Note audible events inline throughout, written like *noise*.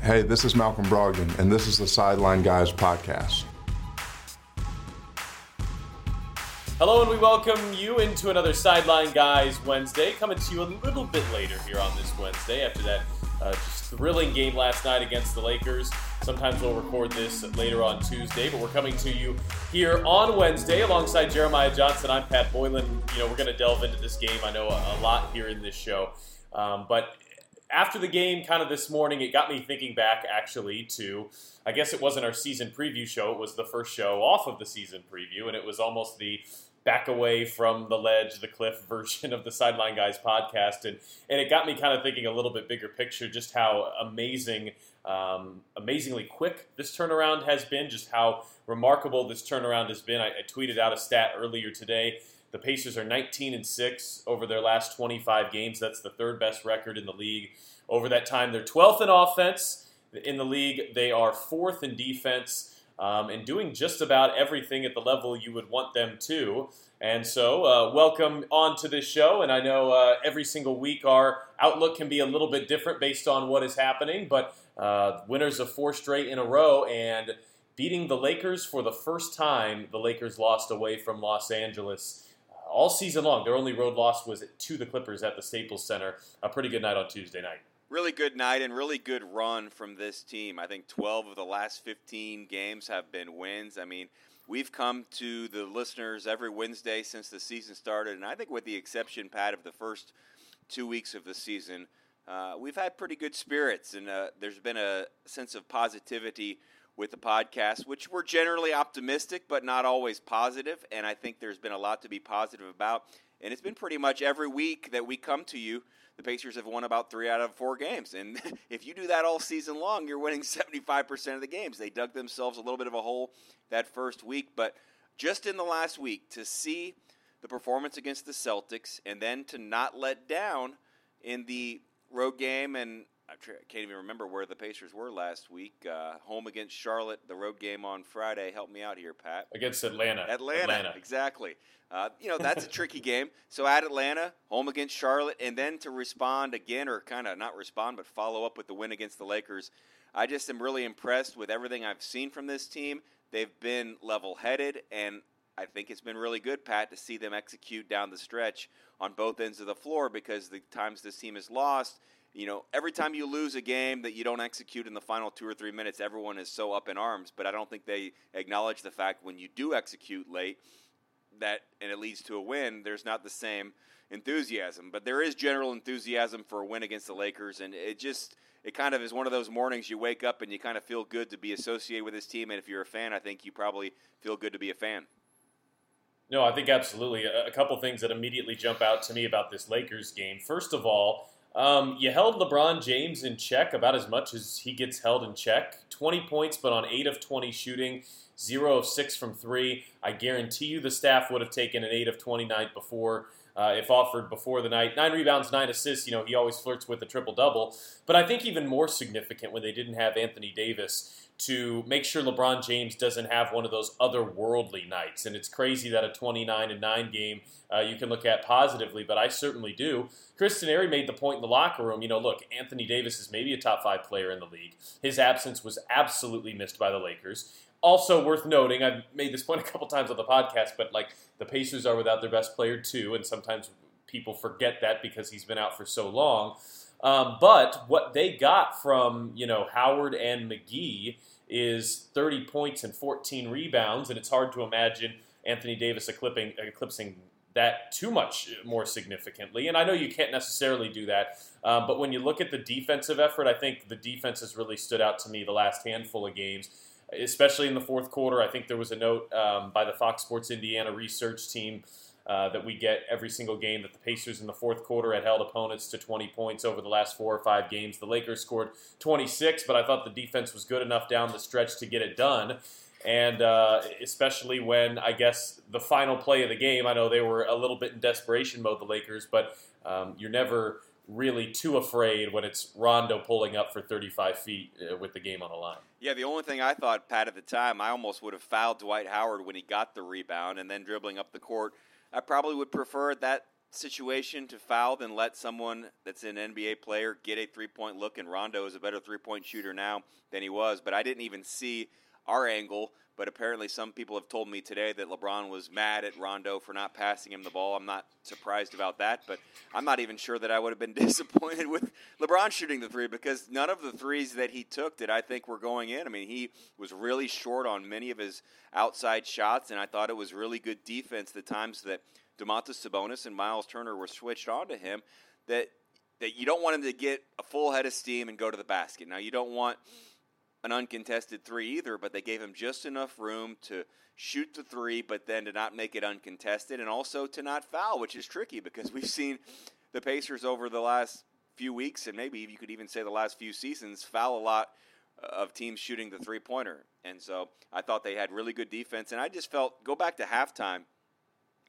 Hey, this is Malcolm Brogdon, and this is the Sideline Guys podcast. Hello, and we welcome you into another Sideline Guys Wednesday, coming to you a little bit later here on this Wednesday after that uh, just thrilling game last night against the Lakers. Sometimes we'll record this later on Tuesday, but we're coming to you here on Wednesday alongside Jeremiah Johnson. I'm Pat Boylan. You know, we're going to delve into this game. I know a, a lot here in this show, um, but after the game, kind of this morning, it got me thinking back actually to, I guess it wasn't our season preview show, it was the first show off of the season preview, and it was almost the back away from the ledge, the cliff *laughs* version of the Sideline Guys podcast. And, and it got me kind of thinking a little bit bigger picture, just how amazing, um, amazingly quick this turnaround has been, just how remarkable this turnaround has been. I, I tweeted out a stat earlier today the Pacers are 19 and 6 over their last 25 games. That's the third best record in the league. Over that time, they're 12th in offense in the league. They are fourth in defense um, and doing just about everything at the level you would want them to. And so, uh, welcome on to this show. And I know uh, every single week our outlook can be a little bit different based on what is happening, but uh, winners of four straight in a row and beating the Lakers for the first time. The Lakers lost away from Los Angeles all season long. Their only road loss was to the Clippers at the Staples Center. A pretty good night on Tuesday night. Really good night and really good run from this team. I think 12 of the last 15 games have been wins. I mean, we've come to the listeners every Wednesday since the season started, and I think with the exception, Pat, of the first two weeks of the season, uh, we've had pretty good spirits, and uh, there's been a sense of positivity with the podcast, which we're generally optimistic, but not always positive. And I think there's been a lot to be positive about. And it's been pretty much every week that we come to you. The Pacers have won about three out of four games. And *laughs* if you do that all season long, you're winning *laughs* 75% of the games. They dug themselves a little bit of a hole that first week. But just in the last week, to see the performance against the Celtics and then to not let down in the road game and I can't even remember where the Pacers were last week. Uh, home against Charlotte, the road game on Friday. Help me out here, Pat. Against Atlanta. Atlanta, Atlanta. exactly. Uh, you know that's a tricky game. So at Atlanta, home against Charlotte, and then to respond again, or kind of not respond, but follow up with the win against the Lakers. I just am really impressed with everything I've seen from this team. They've been level-headed, and I think it's been really good, Pat, to see them execute down the stretch on both ends of the floor because the times this team has lost you know, every time you lose a game that you don't execute in the final two or three minutes, everyone is so up in arms. But I don't think they acknowledge the fact when you do execute late that and it leads to a win, there's not the same enthusiasm. But there is general enthusiasm for a win against the Lakers, and it just it kind of is one of those mornings you wake up and you kind of feel good to be associated with this team. And if you're a fan, I think you probably feel good to be a fan. No, I think absolutely. A, couple things that immediately jump out to me about this Lakers game. First of all, um, you held LeBron James in check about as much as he gets held in check. 20 points, but on 8 of 20 shooting, 0 of 6 from 3. I guarantee you the staff would have taken an 8 of 20 night before. Uh, if offered before the night. Nine rebounds, nine assists. You know, he always flirts with a triple double. But I think even more significant when they didn't have Anthony Davis to make sure LeBron James doesn't have one of those otherworldly nights. And it's crazy that a 29 and 9 game uh, you can look at positively, but I certainly do. Chris Denari made the point in the locker room. You know, look, Anthony Davis is maybe a top five player in the league. His absence was absolutely missed by the Lakers. Also worth noting, I've made this point a couple times on the podcast, but like the Pacers are without their best player too, and sometimes people forget that because he's been out for so long. Um, but what they got from you know Howard and McGee is 30 points and 14 rebounds, and it's hard to imagine Anthony Davis eclipsing, eclipsing that too much more significantly. And I know you can't necessarily do that, um, but when you look at the defensive effort, I think the defense has really stood out to me the last handful of games, especially in the fourth quarter. I think there was a note um, by the Fox Sports Indiana research team uh, that we get every single game that the Pacers in the fourth quarter had held opponents to 20 points over the last four or five games. The Lakers scored 26, but I thought the defense was good enough down the stretch to get it done. And uh, especially when I guess the final play of the game, I know they were a little bit in desperation mode, the Lakers, but um, you're never really too afraid when it's Rondo pulling up for 35 feet uh, with the game on the line. Yeah, the only thing I thought, Pat, at the time, I almost would have fouled Dwight Howard when he got the rebound and then dribbling up the court I probably would prefer that situation to foul than let someone that's an NBA player get a three point look. And Rondo is a better three point shooter now than he was. But I didn't even see our angle. But apparently, some people have told me today that LeBron was mad at Rondo for not passing him the ball. I'm not surprised about that, but I'm not even sure that I would have been *laughs* disappointed with LeBron shooting the three because none of the threes that he took that I think were going in. I mean, he was really short on many of his outside shots, and I thought it was really good defense the times that Domantas Sabonis and Myles Turner were switched on to him. That that you don't want him to get a full head of steam and go to the basket. Now you don't want an uncontested three either, but they gave him just enough room to shoot the three, but then to not make it uncontested and also to not foul, which is tricky because *laughs* we've seen the Pacers over the last few weeks and maybe you could even say the last few seasons foul a lot uh, of teams shooting the three pointer. And so I thought they had really good defense. And I just felt, go back to halftime,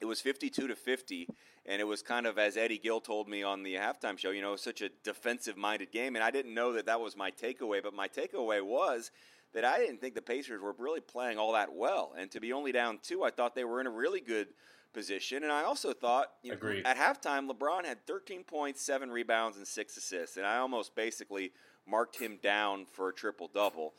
it was 52 to 50 and it was kind of as Eddie Gill told me on the halftime show, you know, such a defensive minded game. And I didn't know that that was my takeaway, but my takeaway was that I didn't think the Pacers were really playing all that well. And to be only down two, I thought they were in a really good position. And I also thought, you know, at halftime, LeBron had 13 points, seven rebounds, and six assists. And I almost basically marked him down for a triple double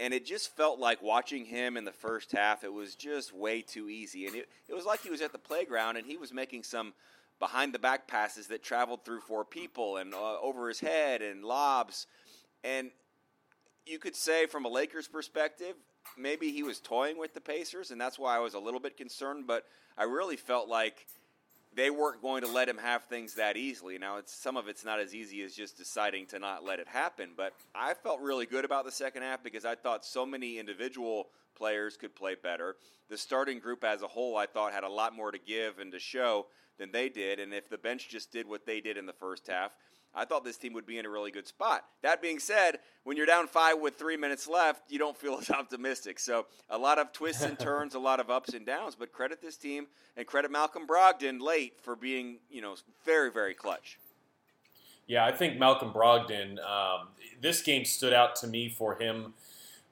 and it just felt like watching him in the first half it was just way too easy. And it, it was like he was at the playground and he was making some behind the back passes that traveled through four people and uh, over his head and lobs. And you could say from a lakers perspective maybe he was toying with the pacers and that's why i was a little bit concerned but i really felt like they weren't going to let him have things that easily. Now, some of it's not as easy as just deciding to not let it happen, but I felt really good about the second half because I thought so many individual players could play better. The starting group as a whole, I thought, had a lot more to give and to show than they did, and if the bench just did what they did in the first half, I thought this team would be in a really good spot. That being said, when you're down five with three minutes left, you don't feel *laughs* as optimistic. So a lot of twists and *laughs* turns, a lot of ups and downs. But credit this team and credit Malcolm Brogdon late for being, you know, very very clutch. Yeah, I think Malcolm Brogdon. Um, this game stood out to me for him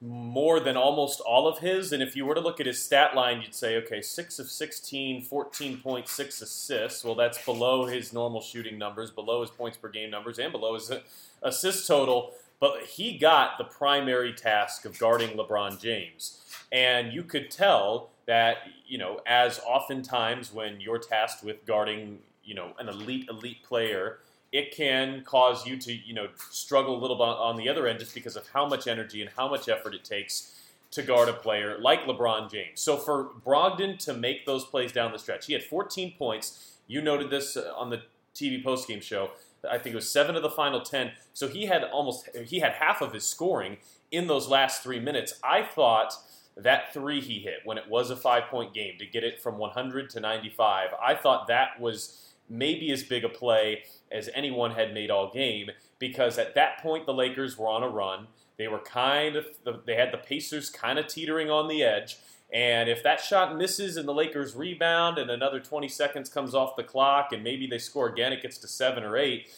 more than almost all of his. And if you were to look at his stat line, you'd say, okay, 6 of 16, 14.6 assists. Well, that's below his normal shooting numbers, below his points per game numbers, and below his *laughs* assist total. But he got the primary task of guarding LeBron James. And you could tell that, you know, as oftentimes when you're tasked with guarding, you know, an elite, elite player, it can cause you to you know struggle a little bit on the other end just because of how much energy and how much effort it takes to guard a player like LeBron James. So for Brogdon to make those plays down the stretch, he had 14 points. You noted this uh, on the TV postgame show. I think it was seven of the final ten. So he had almost he had half of his scoring in those last three minutes. I thought that three he hit when it was a five point game to get it from 100 to 95. I thought that was maybe as big a play as anyone had made all game because at that point the Lakers were on a run. They were kind of they had the Pacers kind of teetering on the edge. And if that shot misses and the Lakers rebound and another 20 seconds comes off the clock and maybe they score again, it gets to seven or eight,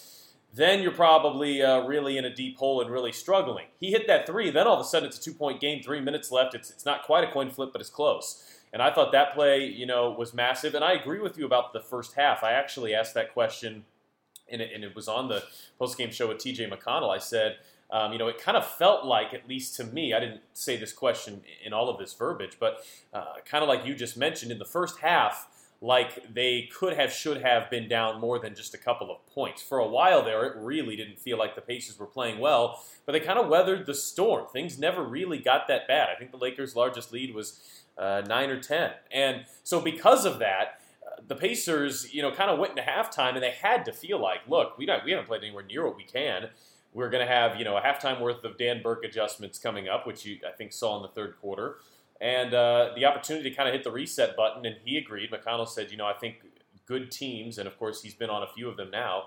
then you're probably uh, really in a deep hole and really struggling. He hit that three, then all of a sudden it's a two point game, three minutes left. It's, it's not quite a coin flip, but it's close. And I thought that play, you know, was massive. And I agree with you about the first half. I actually asked that question, and it, and it was on the post-game show with TJ McConnell. I said, um, you know, it kind of felt like, at least to me, I didn't say this question in all of this verbiage, but uh, kind of like you just mentioned, in the first half, like they could have, should have been down more than just a couple of points. For a while there, it really didn't feel like the Pacers were playing well, but they kind of weathered the storm. Things never really got that bad. I think the Lakers' largest lead was uh, nine or ten. And so because of that, uh, the Pacers, you know, kind of went into halftime and they had to feel like, look, we don't, we haven't played anywhere near what we can. We're going to have, you know, a halftime worth of Dan Burke adjustments coming up, which you I think saw in the third quarter, and uh, the opportunity to kind of hit the reset button. And he agreed. McConnell said, you know, I think good teams, and of course he's been on a few of them now.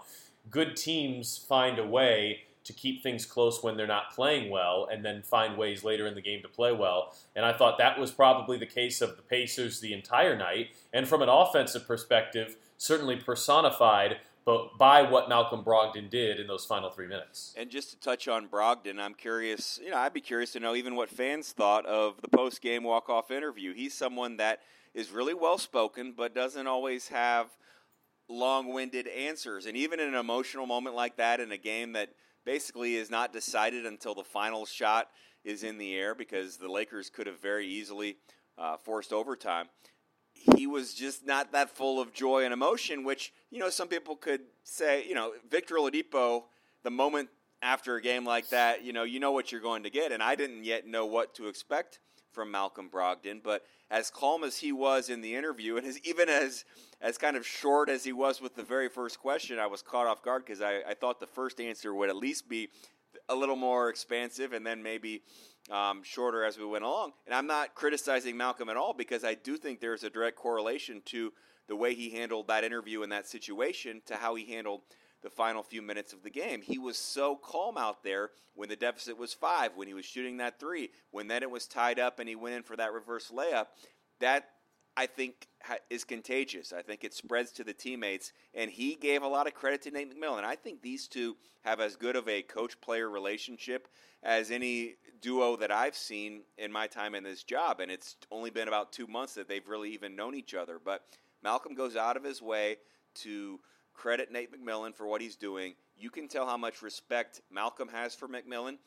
Good teams find a way to keep things close when they're not playing well and then find ways later in the game to play well. And I thought that was probably the case of the Pacers the entire night. And from an offensive perspective, certainly personified but by what Malcolm Brogdon did in those final three minutes. And just to touch on Brogdon, I'm curious, you know, I'd be curious to know even what fans thought of the post game walk off interview. He's someone that is really well spoken, but doesn't always have long-winded answers, and even in an emotional moment like that in a game that basically is not decided until the final shot is in the air because the Lakers could have very easily uh, forced overtime. He was just not that full of joy and emotion, which you know some people could say. You know, Victor Oladipo, the moment after a game like that, you know, you know what you're going to get, and I didn't yet know what to expect from Malcolm Brogdon, but as calm as he was in the interview, and as even as as kind of short as he was with the very first question, I was caught off guard because I, I thought the first answer would at least be a little more expansive, and then maybe um, shorter as we went along. And I'm not criticizing Malcolm at all because I do think there's a direct correlation to the way he handled that interview in that situation to how he handled the final few minutes of the game. He was so calm out there when the deficit was five, when he was shooting that three, when then it was tied up and he went in for that reverse layup. That I think is contagious. I think it spreads to the teammates, and he gave a lot of credit to Nate McMillan. I think these two have as good of a coach-player relationship as any duo that I've seen in my time in this job, and it's only been about two months that they've really even known each other. But Malcolm goes out of his way to credit Nate McMillan for what he's doing. You can tell how much respect Malcolm has for McMillan,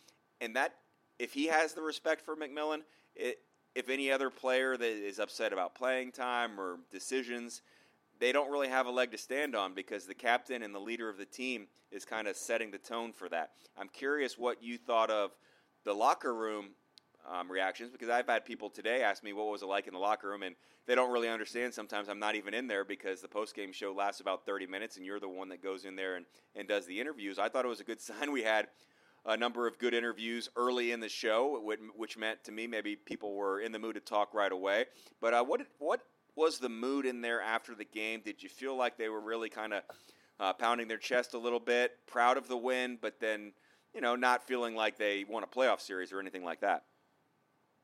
and that if he has the respect for McMillan, it, if any other player that is upset about playing time or decisions, they don't really have a leg to stand on because the captain and the leader of the team is kind of setting the tone for that. I'm curious what you thought of the locker room um, reactions because I've had people today ask me what was it like in the locker room, and they don't really understand. Sometimes I'm not even in there because the post game show lasts about 30 minutes, and you're the one that goes in there and, and does the interviews. I thought it was a good *laughs* sign we had a number of good interviews early in the show, which meant to me maybe people were in the mood to talk right away. But uh, what what was the mood in there after the game? Did you feel like they were really kind of uh, pounding their chest a little bit, proud of the win, but then you know not feeling like they won a playoff series or anything like that?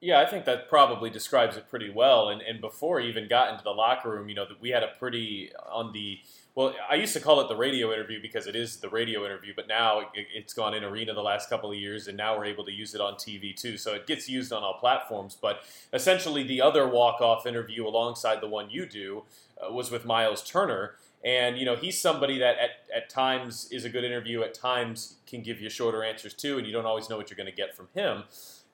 Yeah, I think that probably describes it pretty well. And, and before he even got into the locker room, you know, that we had a pretty on the well, I used to call it the radio interview because it is the radio interview, but now it's gone in arena the last couple of years, and now we're able to use it on TV too. So it gets used on all platforms. But essentially, the other walk-off interview alongside the one you do uh, was with Myles Turner. And you know he's somebody that at, at times is a good interview, at times can give you shorter answers too, and you don't always know what you're going to get from him.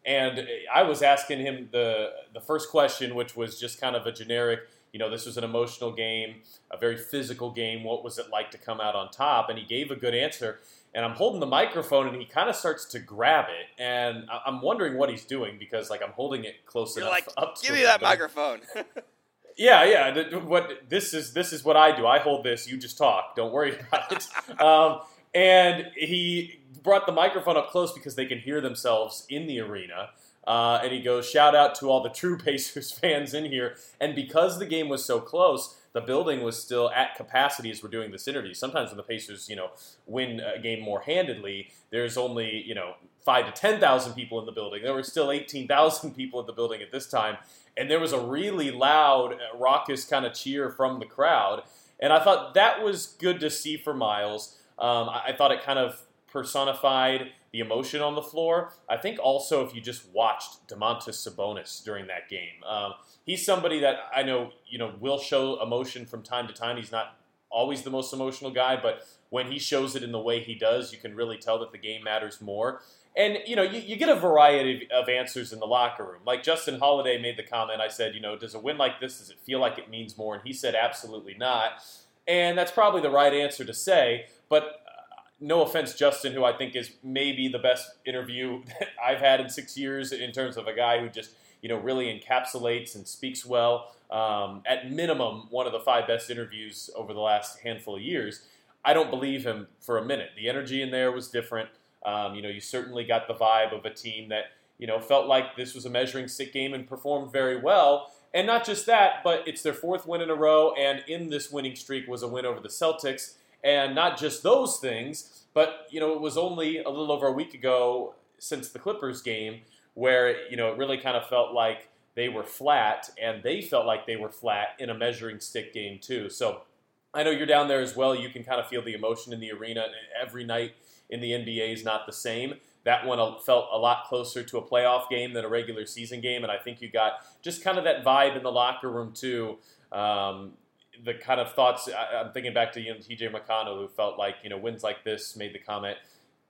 And I was asking him the the first question, which was just kind of a generic, you know, this was an emotional game, a very physical game. What was it like to come out on top? And he gave a good answer. And I'm holding the microphone, and he kind of starts to grab it, and I'm wondering what he's doing because, like, I'm holding it close You're enough like, up. Give me that microphone. *laughs* yeah, yeah. What this is, this is what I do. I hold this. You just talk. Don't worry *laughs* about it. um, and he brought the microphone up close because they can hear themselves in the arena. Uh, and he goes, shout out to all the true *laughs* Pacers fans in here. And because the game was so close, the building was still at capacity as we're doing this interview. Sometimes when the Pacers, you know, win a game more handedly, there's only, you know, five to 10,000 people in the building. There were still 18,000 *laughs* people in the building at this time. And there was a really loud, uh, raucous kind of cheer from the crowd. And I thought that was good to see for Myles. Um, I, I thought it kind of personified the emotion on the floor. I think also if you just watched Domantas Sabonis during that game, um, he's somebody that I know you know will show emotion from time to time. He's not always the most emotional guy, but when he shows it in the way he does, you can really tell that the game matters more. And you know, you, you get a variety of, of answers in the locker room. Like Justin Holiday made the comment. I said, you know, does a win like this does it feel like it means more? And he said, absolutely not. And that's probably the right answer to say. But no offense, Justin, who I think is maybe the best interview *laughs* that I've had in six years in terms of a guy who just you know really encapsulates and speaks well. Um, at minimum, one of the five best interviews over the last handful of years. I don't believe him for a minute. The energy in there was different. Um, you know, you certainly got the vibe of a team that you know felt like this was a measuring stick game and performed very well. And not just that, but it's their fourth win in a row, and in this winning streak was a win over the Celtics. And not just those things, but you know, it was only a little over a week ago since the Clippers game where you know it really kind of felt like they were flat, and they felt like they were flat in a measuring stick game too. So I know you're down there as well. You can kind of feel the emotion in the arena. Every night in the NBA is not the same. That one felt a lot closer to a playoff game than a regular season game, and I think you got just kind of that vibe in the locker room too. Um, the kind of thoughts I, am thinking back to you know T.J. McConnell, who felt like you know wins like this made the comment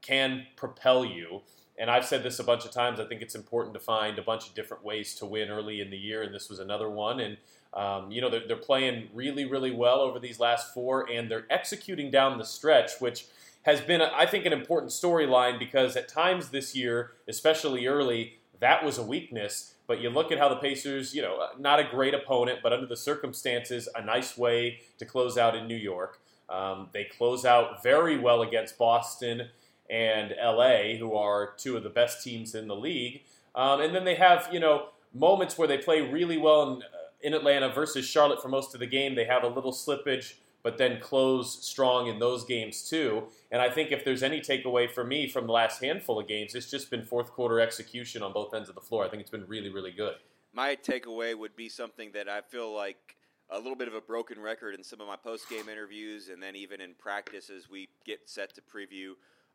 can propel you. And I've said this a bunch of times. I think it's important to find a bunch of different ways to win early in the year, and this was another one. And um, you know they're, they're playing really, really well over these last four, and they're executing down the stretch, which has been, I think, an important storyline because at times this year, especially early, that was a weakness. But you look at how the Pacers, you know, not a great opponent, but under the circumstances, a nice way to close out in New York. Um, they close out very well against Boston and LA, who are two of the best teams in the league. Um, and then they have, you know, moments where they play really well in, in Atlanta versus Charlotte for most of the game. They have a little slippage but then close strong in those games too. And I think if there's any takeaway for me from the last handful of games, it's just been fourth quarter execution on both ends of the floor. I think it's been really, really good. My takeaway would be something that I feel like a little bit of a broken record in some of my post game interviews, and then even in practice as we get set to preview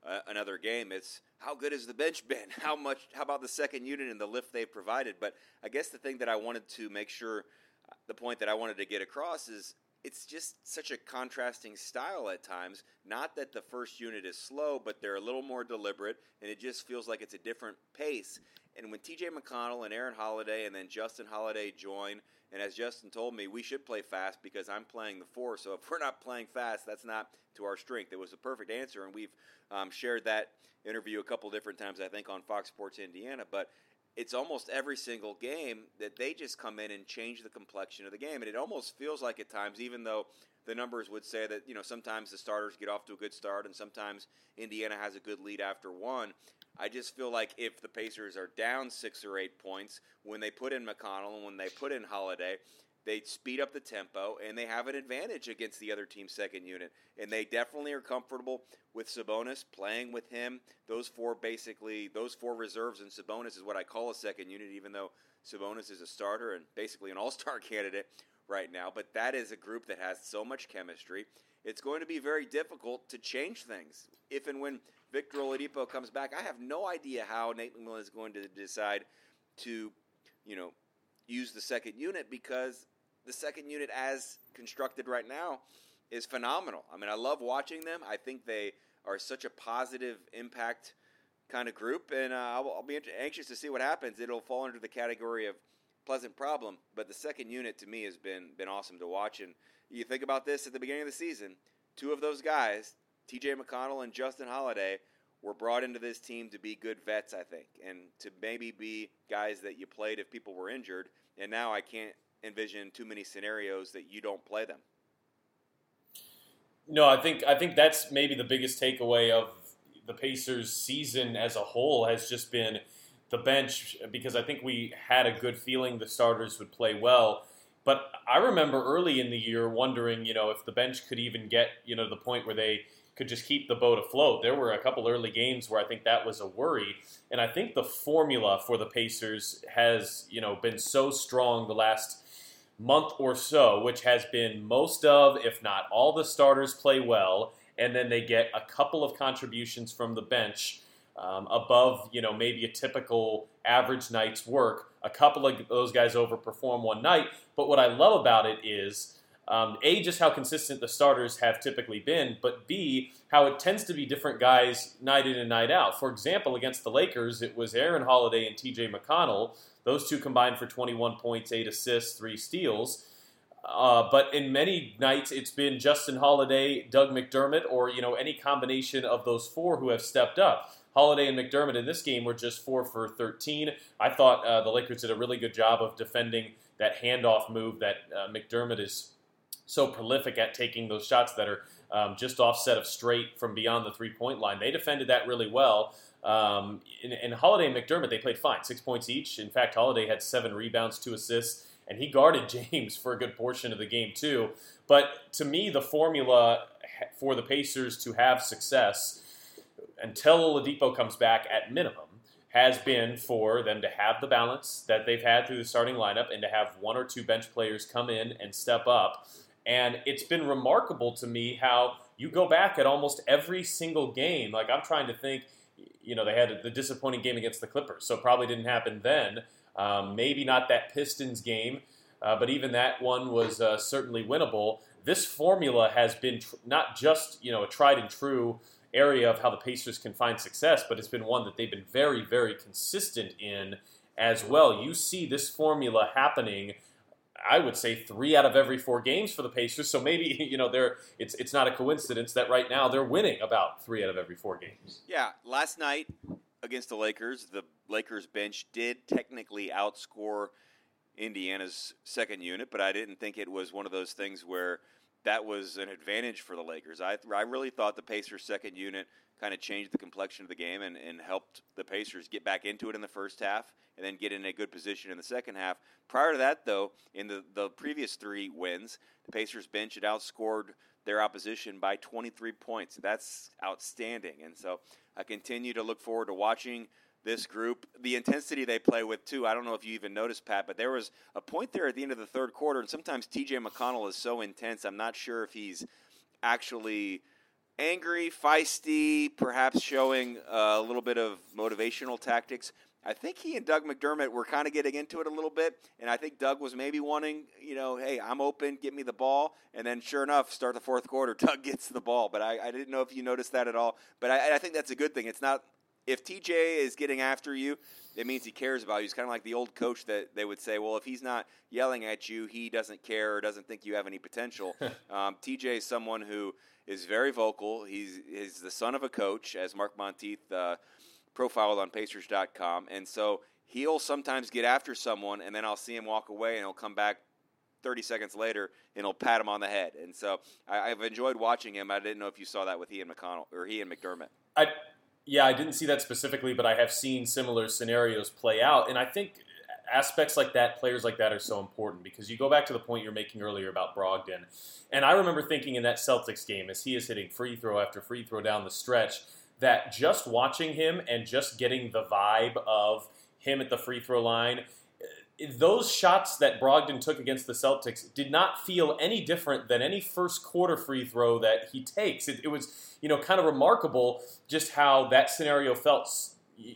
uh, another game. It's how good has the bench *laughs* been? How much? How about the second unit and the lift they've provided? But I guess the thing that I wanted to make sure, the point that I wanted to get across is it's just such a contrasting style at times. Not that the first unit is slow, but they're a little more deliberate, and it just feels like it's a different pace. And when TJ McConnell and Aaron Holiday and then Justin Holiday join, and as Justin told me, we should play fast because I'm playing the four. So if we're not playing fast, that's not to our strength. It was a perfect answer, and we've um, shared that interview a couple different times, I think, on Fox Sports Indiana. But it's almost every single game that they just come in and change the complexion of the game. And it almost feels like at times, even though the numbers would say that, you know, sometimes the starters get off to a good start and sometimes Indiana has a good lead after one. I just feel like if the Pacers are down six or eight points, when they put in McConnell and when they put in Holiday, they speed up the tempo and they have an advantage against the other team's second unit. And they definitely are comfortable with Sabonis playing with him. Those four basically, those four reserves and Sabonis is what I call a second unit, even though Sabonis is a starter and basically an all star *laughs* candidate right now. But that is a group that has so much chemistry. It's going to be very difficult to change things. If and when Victor Oladipo comes back, I have no idea how Nate McMillan is going to decide to, you know, use the second unit because the second unit as constructed right now is phenomenal. I mean, I love watching them. I think they are such a positive impact kind of group, and uh, I'll, I'll, be anxious to see what happens. It'll fall under the category of pleasant problem, but the second unit to me has been been awesome to watch. And you think about this at the beginning of the season, two of those guys, T.J. McConnell and Justin Holiday, were brought into this team to be good vets, I think, and to maybe be guys that you played if people were injured. And now I can't envision too many scenarios that you don't play them. No, I think I think that's maybe the biggest takeaway of the Pacers season as a whole has just been the bench because I think we had a good feeling the starters would play well. But I remember early in the year wondering, you know, if the bench could even get, you know, the point where they could just keep the boat afloat. There were a couple early games where I think that was a worry, and I think the formula for the Pacers has, you know, been so strong the last month or so, which has been most of, if not all, the starters play well, and then they get a couple of contributions from the bench um, above, you know, maybe a typical average night's work. A couple of those guys overperform one night, but what I love about it is. Um, a, just how consistent the starters have typically been, but B, how it tends to be different guys night in and night out. For example, against the Lakers, it was Aaron Holiday and TJ McConnell those two combined for 21 points, eight assists, three steals. Uh, but in many nights, it's been Justin Holiday, Doug McDermott, or you know any combination of those four who have stepped up. Holiday and McDermott in this game were just four for 13. I thought uh, the Lakers did a really good job of defending that handoff move that uh, McDermott is so prolific at taking those shots that are um, just offset of straight from beyond the three point line. They defended that really well. Um, and, and Holiday and McDermott, they played fine, six points each. In fact, Holiday had seven rebounds, two assists, and he guarded *laughs* James for a good portion of the game, too. But to me, the formula for the Pacers to have success until Oladipo comes back at minimum has been for them to have the balance that they've had through the starting lineup and to have one or two bench players come in and step up. And it's been remarkable to me how you go back at almost every single game. Like, I'm trying to think – you know, they had the disappointing game against the Clippers, so probably didn't happen then. Um, maybe not that Pistons game. uh, but even that one was uh, certainly winnable. This formula has been tr- not just you know a tried and true area of how the Pacers can find success, but it's been one that they've been very, very consistent in as well. You see this formula happening. I would say three out of every four games for the Pacers. So maybe *laughs* you know they're it's it's not a coincidence that right now they're winning about three out of every four games. Yeah, last night against the Lakers, the Lakers bench did technically outscore Indiana's second unit, but I didn't think it was one of those things where that was an advantage for the Lakers. I, I really thought the Pacers' second unit kind of changed the complexion of the game and, and helped the Pacers get back into it in the first half and then get in a good position in the second half. Prior to that, though, in the, the previous three wins, the Pacers bench had outscored their opposition by 23 points. That's outstanding. And so I continue to look forward to watching this group. The intensity they play with, too. I don't know if you even noticed, Pat, but there was a point there at the end of the third quarter, and sometimes TJ McConnell is so intense, I'm not sure if he's actually angry, feisty, perhaps showing a little bit of motivational tactics. I think he and Doug McDermott were kind of getting into it a little bit, and I think Doug was maybe wanting, you know, hey, I'm open, get me the ball, and then sure enough, start the fourth quarter, *laughs* Doug gets the ball. But I, I didn't know if you noticed that at all. But I, I think that's a good thing. It's not if TJ is getting after you, it means he cares about you. He's kind of like the old coach that they would say, well, if he's not yelling at you, he doesn't care or doesn't think you have any potential. *laughs* um, TJ is someone who is very vocal. He's, he's the son of a coach, as Mark Monteith uh, profiled on Pacers.com. And so he'll sometimes get after someone, and then I'll see him walk away, and he'll come back 30 seconds later and he'll pat him on the head. And so I, have enjoyed watching him. I didn't know if you saw that with Ian McConnell or he and McDermott. I yeah, I didn't see that specifically, but I have seen similar scenarios play out. And I think aspects like that, players like that, are so important because you go back to the point you're making earlier about Brogdon. And I remember thinking in that Celtics game, as he is hitting free throw after free throw down the stretch, that just watching him and just getting the vibe of him at the free throw line those shots that Brogdon took against the Celtics did not feel any different than any first quarter free throw that he takes. It, it, was, you know, kind of remarkable just how that scenario felt,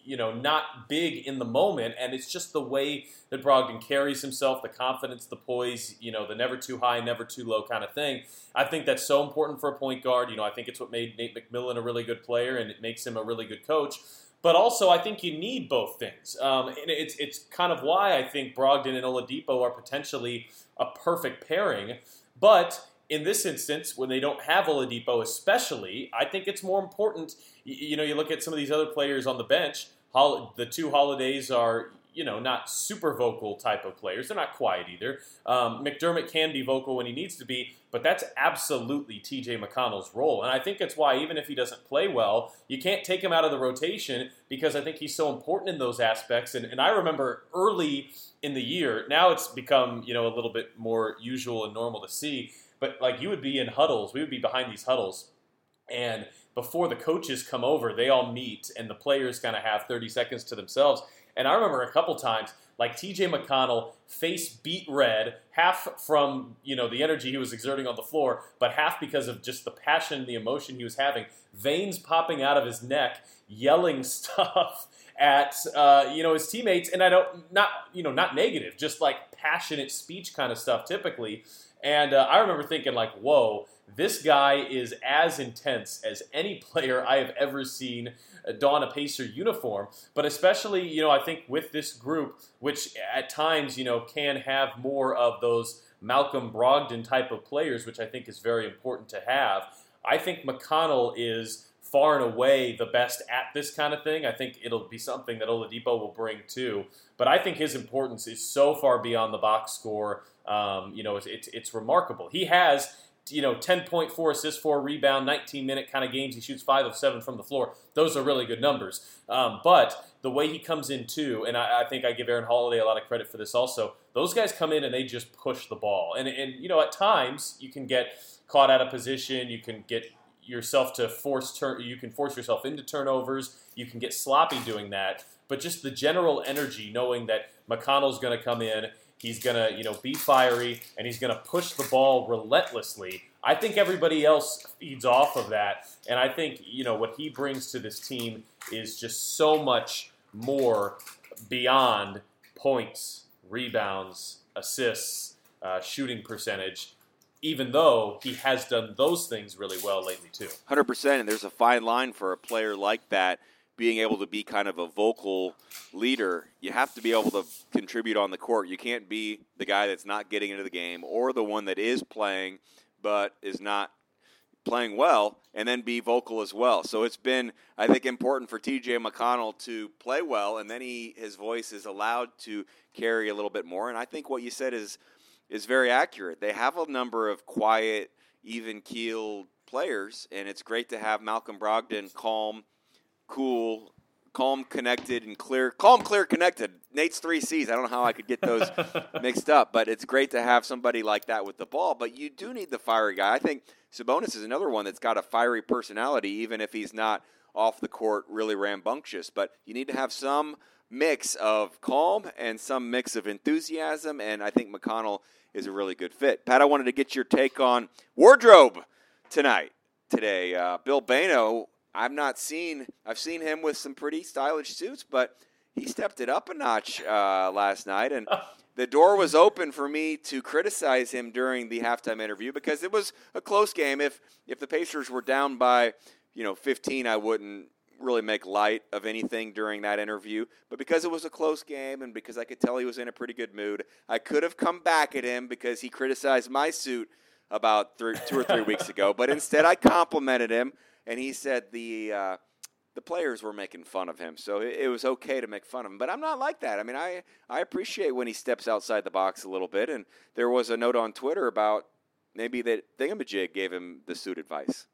you know, not big in the moment, and it's just the way that Brogdon carries himself, the confidence, the poise, you know, the never too high, never too low kind of thing. I think that's so important for a point guard. You know, I think it's what made Nate McMillan a really good player, and it makes him a really good coach. But also, I think you need both things. Um, and it's, it's kind of why I think Brogdon and Oladipo are potentially a perfect pairing. But in this instance, when they don't have Oladipo, especially, I think it's more important. You, you know, you look at some of these other players on the bench. the two holidays are you know, not super vocal type of players. They're not quiet either. Um, McDermott can be vocal when he needs to be, but that's absolutely TJ McConnell's role. And I think that's why, even if he doesn't play well, you can't take him out of the rotation because I think he's so important in those aspects. And, and I remember early in the year, now it's become, you know, a little bit more usual and normal to see, but like you would be in huddles, we would be behind these huddles. And before the coaches come over, they all meet, and the players kind of have 30 seconds to themselves. And I remember a couple times, like T.J. McConnell, face beat red, half from you know the energy he was exerting on the floor, but half because of just the passion, the emotion he was having. Veins popping out of his neck, yelling *laughs* stuff at uh, you know his teammates, and I don't not you know not negative, just like passionate speech kind of stuff typically. And uh, I remember thinking like, whoa, this guy is as intense as any *laughs* player I have ever seen don a Pacer uniform. But especially, you know, I think with this group, which at times, you know, can have more of those Malcolm Brogdon type of players, which I think is very important to have. I think McConnell is far and away the best at this kind of thing. I think it'll be something that Oladipo will bring too. But I think his importance is so far beyond the box score. Um, you know, it's, it's, it's remarkable. He has you know, 10.4 assists, 4 rebound, 19 minute kind of games. He shoots 5 of 7 from the floor. Those are really good numbers. Um, but the way he comes in, too, and I, I, think I give Aaron Holiday a lot of credit for this also, those guys come in and they just push the ball. And, and you know, at times you can get caught out of position, you can get yourself to force turn you can force yourself into turnovers you can get sloppy doing that but just the general energy knowing that mcconnell's going to come in He's going to, you know, be fiery and he's going to push the ball relentlessly. I think everybody else feeds off of that. And I think, you know, what he brings to this team is just so much more beyond points, rebounds, assists. uh, shooting percentage. Even though he has done those things really well lately too. Hundred percent, and there's a fine line for a player like that being able to be kind of a vocal leader, you have to be able to contribute on the court. You can't be the guy that's not getting into the game or the one that is playing but is not playing well and then be vocal as well. So it's been, I think, important for TJ McConnell to play well, and then he his voice is allowed to carry a little bit more. And I think what you said is is very accurate. They have a number of quiet, even keeled players, and it's great to have Malcolm Brogdon calm cool, calm, connected, and clear. Calm, clear, connected. Nate's three C's. I don't know how I could get those *laughs* mixed up, but it's great to have somebody like that with the ball. But you do need the fiery guy. I think Sabonis is another one that's got a fiery personality, even if he's not off the court really rambunctious. But you need to have some mix of calm and some mix of enthusiasm, and I think McConnell is a really good fit. Pat, I wanted to get your take on wardrobe tonight, today. Uh, Bill Bayno I've not seen. I've seen him with some pretty stylish suits, but he stepped it up a notch uh, last night, and *laughs* the door was open for me to criticize him during the halftime interview because it was a close game. If if the Pacers were down by you know 15, I wouldn't really make light of anything during that interview. But because it was a close game and because I could tell he was in a pretty good mood, I could have come back at him because he criticized my suit about three, two or three weeks ago. But instead, I complimented him and he said the uh, the players were making fun of him, so it, it, was okay to make fun of him. But I'm not like that. I mean, I I appreciate when he steps outside the box a little bit. And there was a note on Twitter about maybe that Thingamajig gave him the suit advice.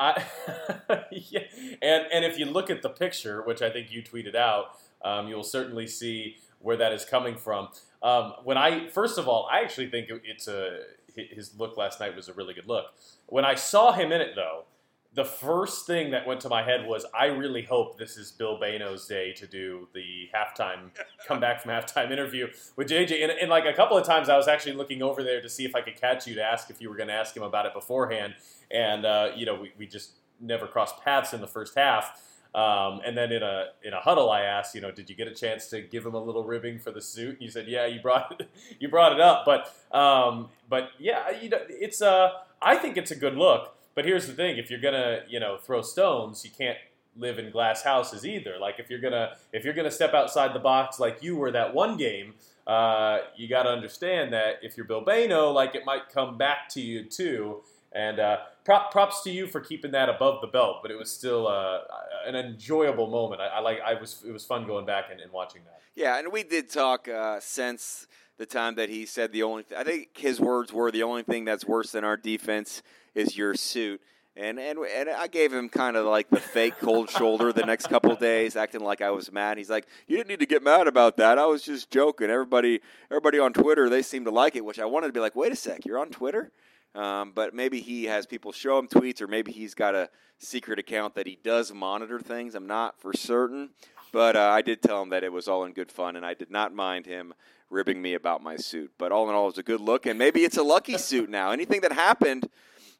*laughs* Yeah. and and if you look at the picture, which I think you tweeted out, um, you'll certainly see where that is coming from. Um, when I first of all, I actually think it's a his look last night was a really good look. When I saw him in it, though, the first thing that went to my head was I really hope this is Bill Bayno's day to do the halftime come back from halftime interview with JJ. And, and, like a couple of times, I was actually looking over there to see if I could catch you to ask if you were going to ask him about it beforehand. And uh, you know, we, we just never crossed paths in the first half. Um, and then in a in a huddle, I asked, you know, did you get a chance to give him a little ribbing for the suit? And you said, yeah, you brought it, *laughs* you brought it up, but um, but yeah, you know, it's uh, I think it's a good look. But here's the thing: if you're gonna, you know, throw stones, you can't live in glass houses either. Like if you're gonna if you're gonna step outside the box like you were that one game, uh, you got to understand that if you're Bill Bayno, like it might come back to you too. And uh, prop, props to you for keeping that above the belt, but it was still uh, an enjoyable moment. I, I, like. I was. It was fun going back and, and watching that. Yeah, and we did talk uh, since the time that he said the only. Th- I think his words were the only thing that's worse than our defense is your suit. And, and and I gave him kind of like the fake cold *laughs* shoulder the next couple days, acting like I was mad. He's like, "You didn't need to get mad about that. I was just joking." Everybody, everybody on Twitter, they seem to like it, which I wanted to be like, "Wait a sec, you're on Twitter." Um, but maybe he has people show him tweets, or maybe he's got a secret account that he does monitor things. I'm not for certain, but uh, I did tell him that it was all in good fun, and I did not mind him ribbing me about my suit. But all in all, it was a good look, and maybe it's a lucky suit now. Anything that happened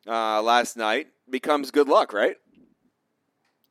uh, last night becomes good luck, right?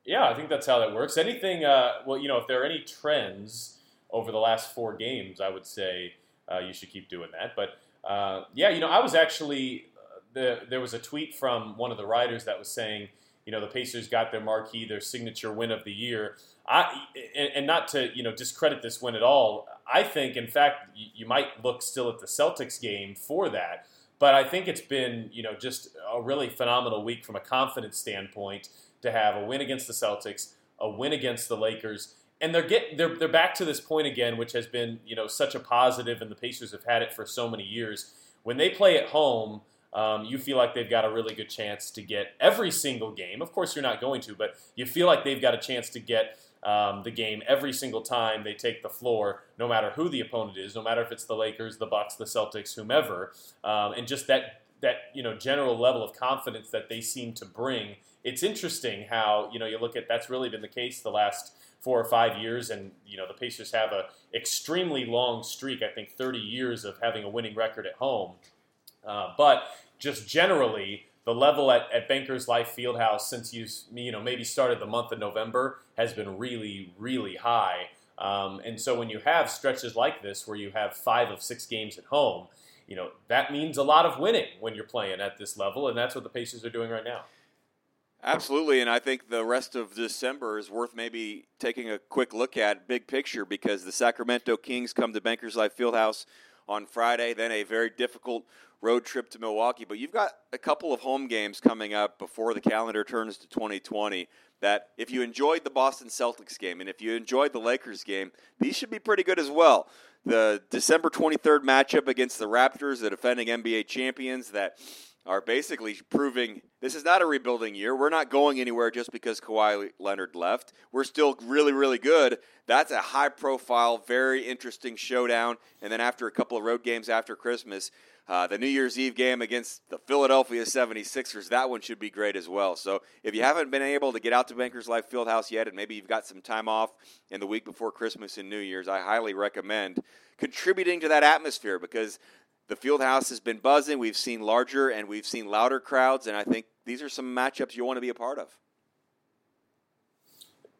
Yeah, I think that's how that works. Anything, uh, well, you know, if there are any trends over the last four games, I would say uh, you should keep doing that. But uh, yeah, you know, I was actually the, there was a tweet from one of the writers that was saying, you know, the Pacers got their marquee, their signature win of the year. I and not to you know discredit this win at all. I think, in fact, you, might look still at the Celtics game for that. But I think it's been you know just a really phenomenal week from a confidence standpoint to have a win against the Celtics, a win against the Lakers, and they're get they're they're back to this point again, which has been you know such a positive, and the Pacers have had it for so many years. When they play at home, um, you feel like they've got a really good chance to get every single game. Of course, you're not going to, but you feel like they've got a chance to get um, the game every single time they take the floor, no matter who the opponent is, no matter if it's the Lakers, the Bucks, the Celtics, whomever, um, and just that that you know general level of confidence that they seem to bring. It's interesting how you know you look at that's really been the case the last four or five years, and you know the Pacers have a extremely long streak. I think 30 years of having a winning record at home. Uh, but just generally, the level at, at Bankers Life Fieldhouse since you you know maybe started the month of November has been really really high. Um, and so when you have stretches like this where you have five of six games at home, you know that means a lot of winning when you're playing at this level, and that's what the Pacers are doing right now. Absolutely, and I think the rest of December is worth maybe taking a quick look at big picture because the Sacramento Kings come to Bankers Life Fieldhouse on Friday, then a very difficult road trip to Milwaukee. But you've got a couple of home games coming up before the calendar turns to 2020 that if you enjoyed the Boston Celtics game and if you enjoyed the Lakers game, these should be pretty good as well. The December 23rd matchup against the Raptors, the defending NBA champions, that are basically proving this is not a rebuilding year. We're not going anywhere just because Kawhi Leonard left. We're still really, really good. That's a high profile, very interesting showdown. And then after a couple of road games after Christmas, uh, the New Year's Eve game against the Philadelphia 76ers, that one should be great as well. So if you haven't been able to get out to Bankers Life Fieldhouse yet, and maybe you've got some time off in the week before Christmas and New Year's, I highly recommend contributing to that atmosphere because the field house has been buzzing. We've seen larger and we've seen louder crowds, and I think these are some matchups you want to be a part of.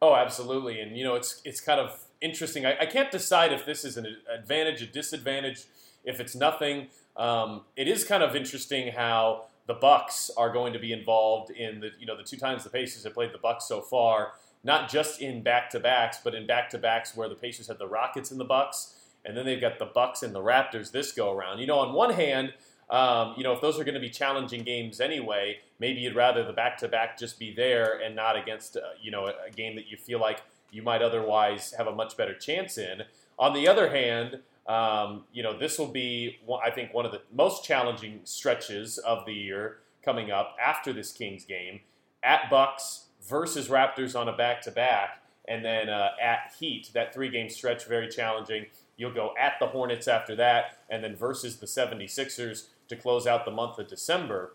Oh, absolutely, and you know it's it's kind of interesting. I, I can't decide if this is an advantage, a disadvantage, if it's nothing. Um, it is kind of interesting how the Bucks are going to be involved in the you know the two times the Pacers have played the Bucks so far, not just in back to backs, but in back to backs where the Pacers had the Rockets and the Bucks and then they've got the Bucks and the Raptors this go around. You know, on one hand, um, you know, if those are going to be challenging games anyway, maybe you'd rather the back to back just be there and not against uh, you know a, game that you feel like you might otherwise have a much better chance in. On the other hand, um, you know, this will be, I think, one of the most challenging stretches of the year coming up after this Kings game at Bucks versus Raptors on a back to back, and then uh, at Heat. That three game stretch very challenging. You'll go at the Hornets after that, and then versus the 76ers to close out the month of December.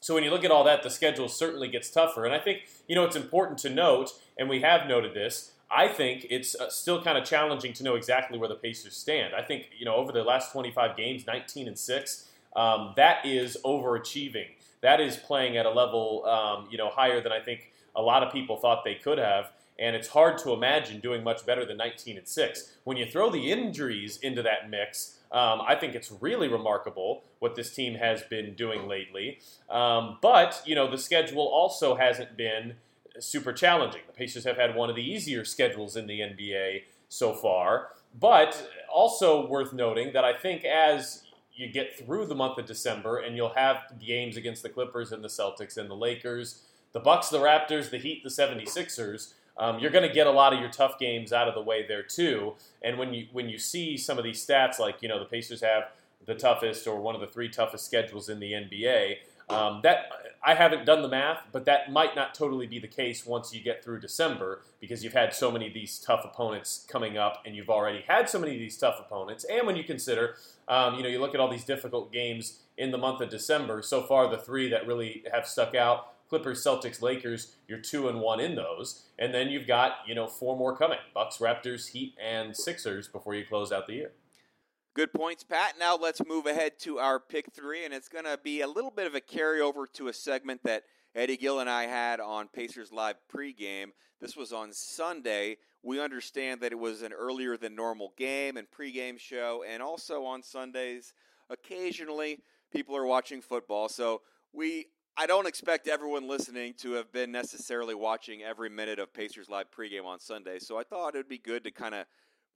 So when you look at all that, the schedule certainly gets tougher. And I think, you know, it's important to note, and we have noted this, I think it's uh, still kind of challenging to know exactly where the Pacers stand. I think, you know, over the last 25 games, 19 and 6, um, that is overachieving. That is playing at a level, um, you know, higher than I think a lot of people thought they could have and it's hard to imagine doing much better than 19 and 6. When you throw the injuries into that mix, um, I think it's really remarkable what this team has been doing lately. Um, but, you know, the schedule also hasn't been super challenging. The Pacers have had one of the easier schedules in the NBA so far. But also worth noting that I think as you get through the month of December and you'll have games against the Clippers and the Celtics and the Lakers, the Bucks, the Raptors, the Heat, the 76ers, um, you're going to get a lot of your tough games out of the way there too. And when you when you see some of these stats, like you know the Pacers have the toughest or one of the three toughest schedules in the NBA. Um, that I haven't done the math, but that might not totally be the case once you get through December because you've had so many of these tough opponents coming up, and you've already had so many of these tough opponents. And when you consider, um, you know, you look at all these difficult games in the month of December. So far, the three that really have stuck out Clippers, Celtics, Lakers, you're two and one in those, and then you've got you know four more coming: Bucks, Raptors, Heat, and Sixers before you close out the year. Good points, Pat. Now let's move ahead to our pick three, and it's going to be a little bit of a carryover to a segment that Eddie Gill and I had on Pacers Live pregame. This was on Sunday. We understand that it was an earlier than normal game and pregame show, and also on Sundays, occasionally people are watching football. So we I don't expect everyone listening to have been necessarily watching every minute of Pacers Live pregame on Sunday. So I thought it would be good to kind of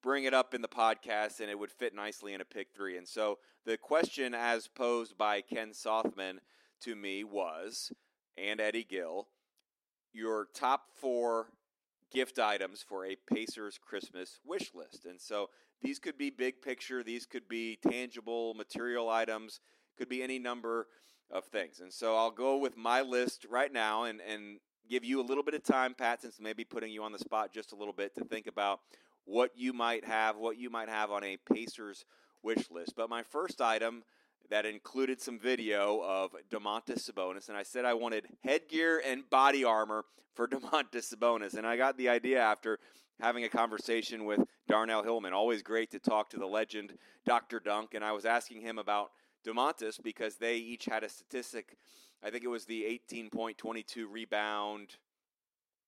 bring it up in the podcast and it would fit nicely in a pick three. And so the question, as posed by Ken Sothman to me, was, and Eddie Gill, your top four gift items for a Pacers Christmas wish list. And so these could be big picture, these could be tangible material items, could be any number of things. And so I'll go with my list right now and, and give you a little bit of time, Pat, since maybe putting you on the spot just a little bit to think about what you might have, what you might have on a Pacers wish list. But my first item that included some video of Domantas Sabonis, and I said I wanted headgear and body armor for *laughs* Domantas Sabonis, and I got the idea after having a conversation with Darnell Hillman. Always great to talk to the legend Dr. Dunk, and I was asking him about Domantas because they each had a statistic. I think it was the 18.22 rebound.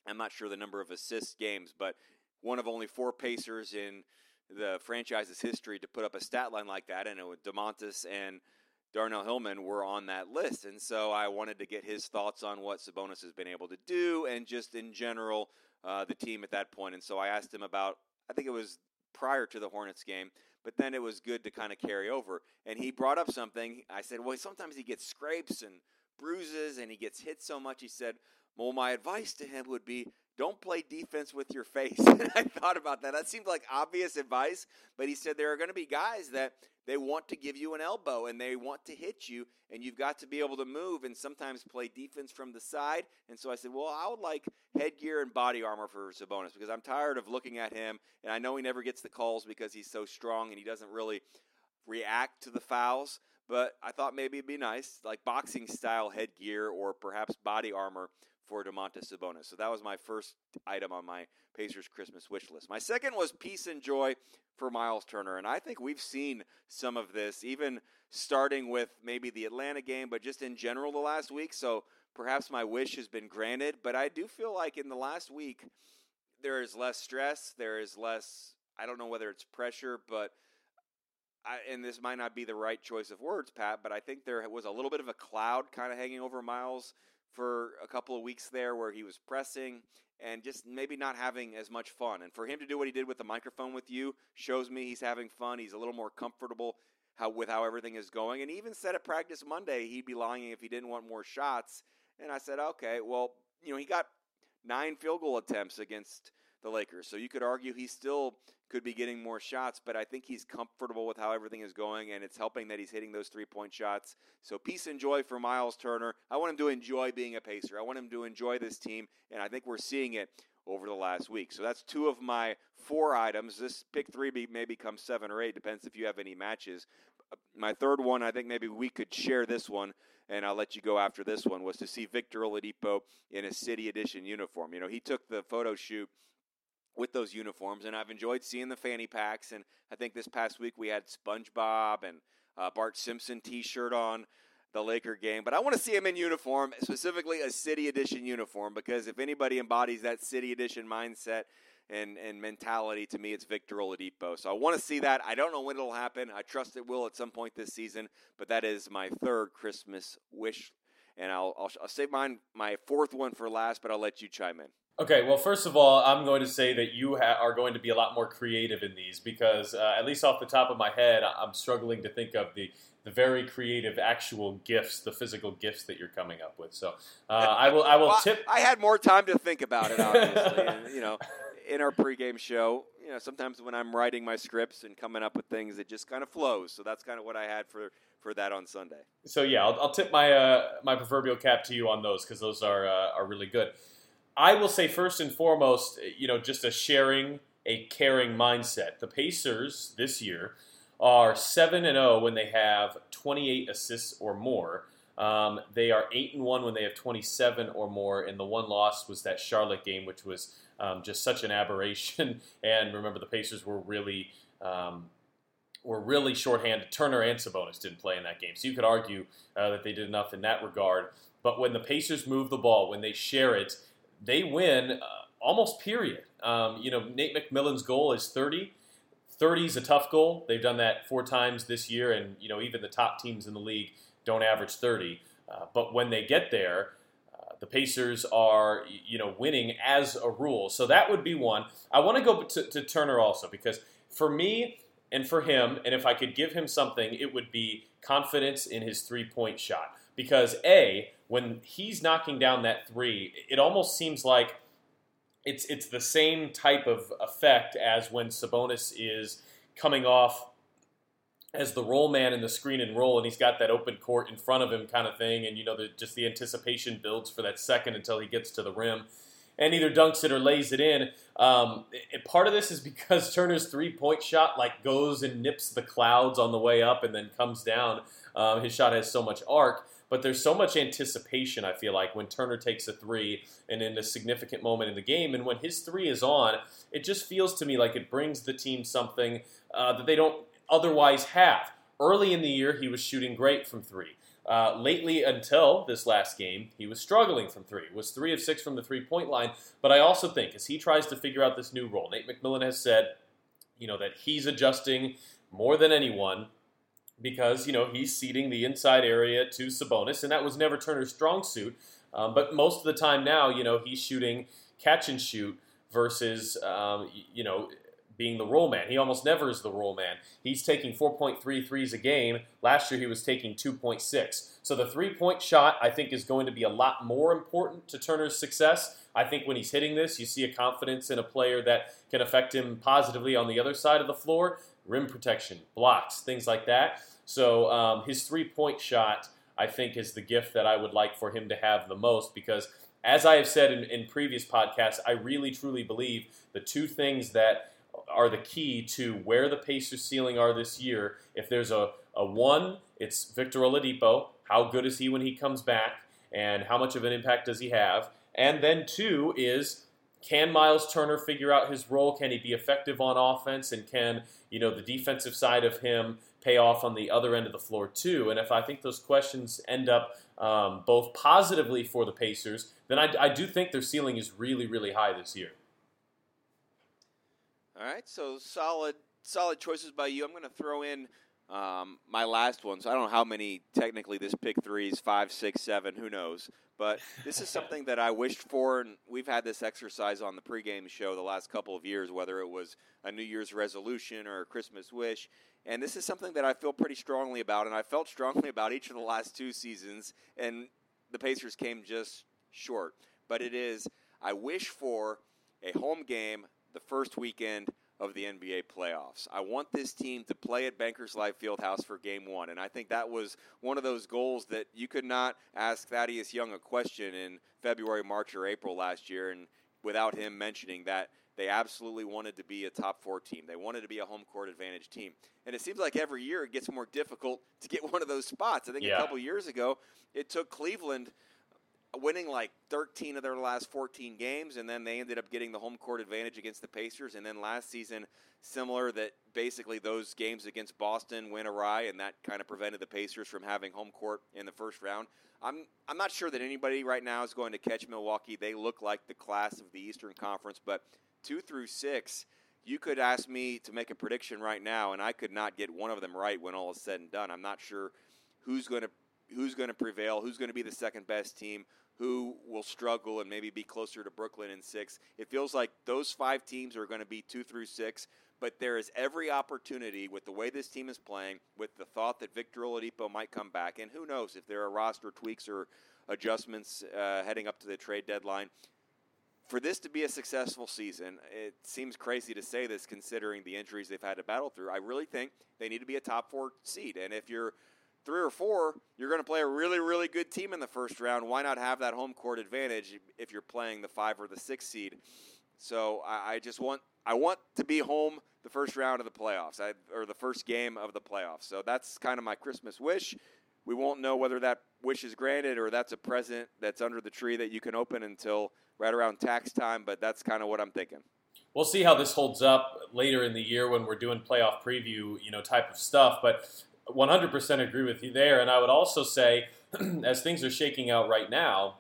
I'm not sure the number of assist games, but one of only four Pacers in the franchise's history to put up a stat line like that, and it was Domantas and Darnell Hillman were on that list. And so I wanted to get his thoughts on what Sabonis has been able to do and just in general uh, the team at that point. And so I asked him about, I think it was prior to the Hornets game, but then it was good to kind of carry over. And he brought up something. I said, well, sometimes he gets scrapes and bruises and he gets hit so much. He said, well, my advice to him would be don't play defense with your face. *laughs* and I thought about that. That seemed like obvious advice, but he said there are going to be guys that they want to give you an elbow and they want to hit you, and you've got to be able to move and sometimes play defense from the side. And so I said, well, I would like headgear and body armor for Sabonis because I'm tired of looking at him, and I know he never gets the calls because he's so strong and he doesn't really react to the fouls. But I thought maybe it'd be nice, like boxing style headgear or perhaps body armor for Domantas Sabonis. So that was my first item on my Pacers Christmas wish list. My second was peace and joy for Myles Turner, and I think we've seen some of this, even starting with maybe the Atlanta game, but just in general the last week. So perhaps my wish has been granted, but I do feel like in the last week there is less stress, there is less. I don't know whether it's pressure, but I, and this might not be the right choice of words, Pat, but I think there was a little bit of a cloud kind of hanging over Myles for a couple of weeks there where he was pressing and just maybe not having as much fun. And for him to do what he did with the microphone with you shows me he's having fun. He's a little more comfortable how with how everything is going. And he even said at practice Monday he'd be lying if he didn't want more shots. And I said, okay, well, you know, he got nine field goal attempts against the Lakers. So you could argue he still could be getting more shots, but I think he's comfortable with how everything is going, and it's helping that he's hitting those three point shots. So peace and joy for Myles Turner. I want him to enjoy being a Pacer. I want him to enjoy this team, and I think we're seeing it over the last week. So that's two of my four items. This pick three may become seven or eight, depends if you have any matches. Uh, my third one, I think maybe we could share this one and I'll let you go after this one, was to see Victor Oladipo in a City Edition uniform. You know, he took the photo shoot with those uniforms, and I've enjoyed seeing the fanny packs. And I think this past week we had SpongeBob and uh, Bart Simpson T-shirt on the Laker game. But I want to see him in uniform, specifically a City Edition uniform, because if anybody embodies that City Edition mindset and, and mentality, to me, it's Victor Oladipo. So I want to see that. I don't know when it'll happen. I trust it will at some point this season. But that is my third Christmas wish, and I'll, I'll, I'll save mine my fourth one for last. But I'll let you chime in. Okay, well, first of all, I'm going to say that you ha- are going to be a lot more creative in these because, uh, at least off the top of my head, I'm struggling to think of the the very creative actual gifts, the physical gifts that you're coming up with. So uh, I will I will well, tip. I had more time to think about it, obviously. *laughs* and, you know, in our pregame show, you know, sometimes when I'm writing my scripts and coming up with things, it just kind of flows. So that's kind of what I had for for that on Sunday. So yeah, I'll, I'll tip my uh, my proverbial cap to you on those because those are uh, are really good. I will say first and foremost, you know, just a sharing, a caring mindset. The Pacers this year are seven and zero oh when they have 28 assists or more. Um, they are eight and one when they have 27 or more, and the one loss was that Charlotte game, which was um, just such an aberration. *laughs* and remember, the Pacers were really um, were really shorthanded. Turner and Sabonis didn't play in that game, so you could argue uh, that they did enough in that regard. But when the Pacers move the ball, when they share it, they win uh, almost period. Um, you know, Nate McMillan's goal is 30. 30 is a tough goal. They've done that four times this year, and you know even the top teams in the league don't average 30. Uh, but when they get there, uh, the Pacers are you know winning as a rule. So that would be one. I want to go to, to Turner also because for me and for him, and if I could give him something, it would be confidence in his three point shot. Because a when he's knocking down that three, it almost seems like it's it's the same type of effect as when Sabonis is coming off as the roll man in the screen and roll, and he's got that open court in front of him, kind of thing, and you know, the, just the anticipation builds for that second until he gets to the rim, and either dunks it or lays it in. Um, it, part of this is because *laughs* Turner's three point shot like goes and nips the clouds on the way up and then comes down. Um, his shot has so much arc. But there's so much anticipation, I feel like, when Turner takes a three and in a significant moment in the game. And when his three is on, it just feels to me like it brings the team something uh, that they don't otherwise have. Early in the year, he was shooting great from three. uh, lately, until this last game, he was struggling from three. Was three of six from the three point line. But I also think as he tries to figure out this new role, Nate McMillan has said, you know, that he's adjusting more than anyone because you know he's ceding the inside area to Sabonis, and that was never Turner's strong suit. Um, but most of the time now, you know, he's shooting catch and shoot versus um, you know being the roll man. He almost never is the roll man. He's taking 4.3 threes a game. Last year he was taking 2.6. So the three point shot, I think, is going to be a lot more important to Turner's success. I think when he's hitting this, you see a confidence in a player that can affect him positively on the other side of the floor rim protection, blocks, things like that. So um, his three point shot, I think, is the gift that I would like for him to have the most because. As I have said in, in previous podcasts, I really truly believe the two things that are the key to where the Pacers' ceiling are this year. If there's a, a one, it's Victor Oladipo. How good is he when he comes back, and how much of an impact does he have? And then two is can Myles Turner figure out his role? Can he be effective on offense? And can you know the defensive side of him pay off on the other end of the floor too? And if I think those questions end up um, both positively for the Pacers, then I, I do think their ceiling is really really high this year. All right, so solid, solid choices by you. I'm going to throw in um, my last one. So I don't know how many technically this pick three is five, six, seven, who knows. But this is something that I wished for, and we've had this exercise on the pregame show the last couple of years, whether it was a New Year's resolution or a Christmas wish. And this is something that I feel pretty strongly about, and I felt strongly about each of the last two seasons, and the Pacers came just short. But it is, I wish for a home game the first weekend of the NBA playoffs. I want this team to play at Bankers Life Fieldhouse for game one. And I think that was one of those goals that you could not ask Thaddeus Young a question in February, March, or April last year and without him mentioning that they absolutely wanted to be a top four team. They wanted to be a home court advantage team. And it seems like every year it gets more difficult to get *laughs* one of those spots. I think yeah. a couple years ago, it took Cleveland – winning like 13 of their last 14 games, and then they ended up getting the home court advantage against the Pacers. And then last season, similar that basically those games against Boston went awry, and that kind of prevented the Pacers from having home court in the first round. I'm I'm not sure that anybody right now is going to catch Milwaukee. They look like the class of the Eastern Conference, but two through six. You could ask me to make a prediction right now, and I could not get one of them right when all is said and done. I'm not sure who's going to who's going to prevail, who's going to be the second best team, who will struggle and maybe be closer to Brooklyn in six. It feels like those five teams are going to be two through six, but there is every opportunity with the way this team is playing, with the thought that Victor Oladipo might come back, and who knows if there are roster tweaks or adjustments uh, heading up to the trade deadline. For this to be a successful season, it seems crazy to say this considering the injuries they've had to battle through. I really think they need to be a top four seed. And if you're three or four, you're going to play a really, really good team in the first round. Why not have that home court advantage if you're playing the five or the six seed? So I, I just want I want to be home the first round of the playoffs, I, or the first game of the playoffs. So that's kind of my Christmas wish. We won't know whether that wish is granted or that's a present that's under the tree that you can open until right around tax time. But that's kind of what I'm thinking. We'll see how this holds up later in the year when we're doing playoff preview, you know, type of stuff. But 100% agree with you there. And I would also say, *clears throat* as things are shaking out right now,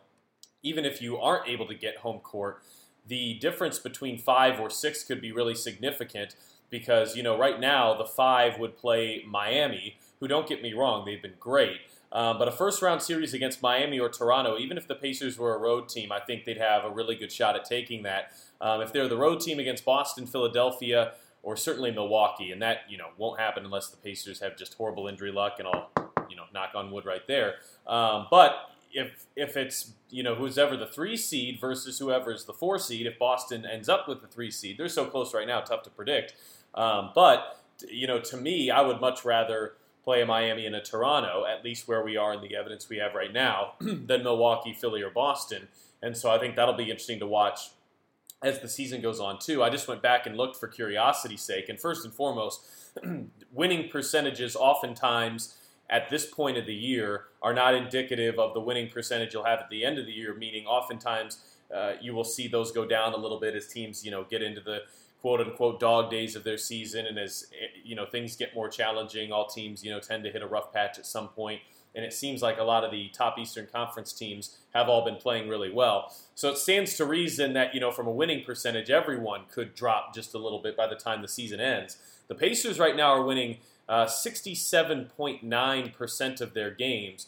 even if you aren't able to get home court, the difference between five or six could be really significant because, you know, right now the five would play Miami, who don't get me wrong, they've been great. Um, but a first round series against Miami or Toronto, even if the Pacers were a road team, I think they'd have a really good shot at taking that. Um, if they're the road team against Boston, Philadelphia, or certainly Milwaukee, and that you know won't happen unless the Pacers have just horrible injury luck, and I'll you know knock on wood right there. Um, but if if it's you know who's ever the three seed versus whoever is the four seed, if Boston ends up with the three seed, they're so close right now, tough to predict. Um, but you know, to me, I would much rather play a Miami and a Toronto, at least where we are in the evidence we have right now, *clears throat* than Milwaukee, Philly, or Boston. And so I think that'll be interesting to watch as the season goes on too. I just went back and looked for curiosity's sake, and first and foremost, *clears throat* winning percentages oftentimes at this point of the year are not indicative of the winning percentage you'll have at the end of the year. Meaning, oftentimes uh, you will see those go down a little bit as teams you know get into the quote unquote dog days of their season, and as eh, you know things get more challenging, all teams you know tend to hit a rough patch at some point. And it seems like a lot of the top Eastern Conference teams have all been playing really well. So it stands to reason that, you know, from a winning percentage, everyone could drop just a little bit by the time the season ends. The Pacers right now are winning uh, 67.9% of their games.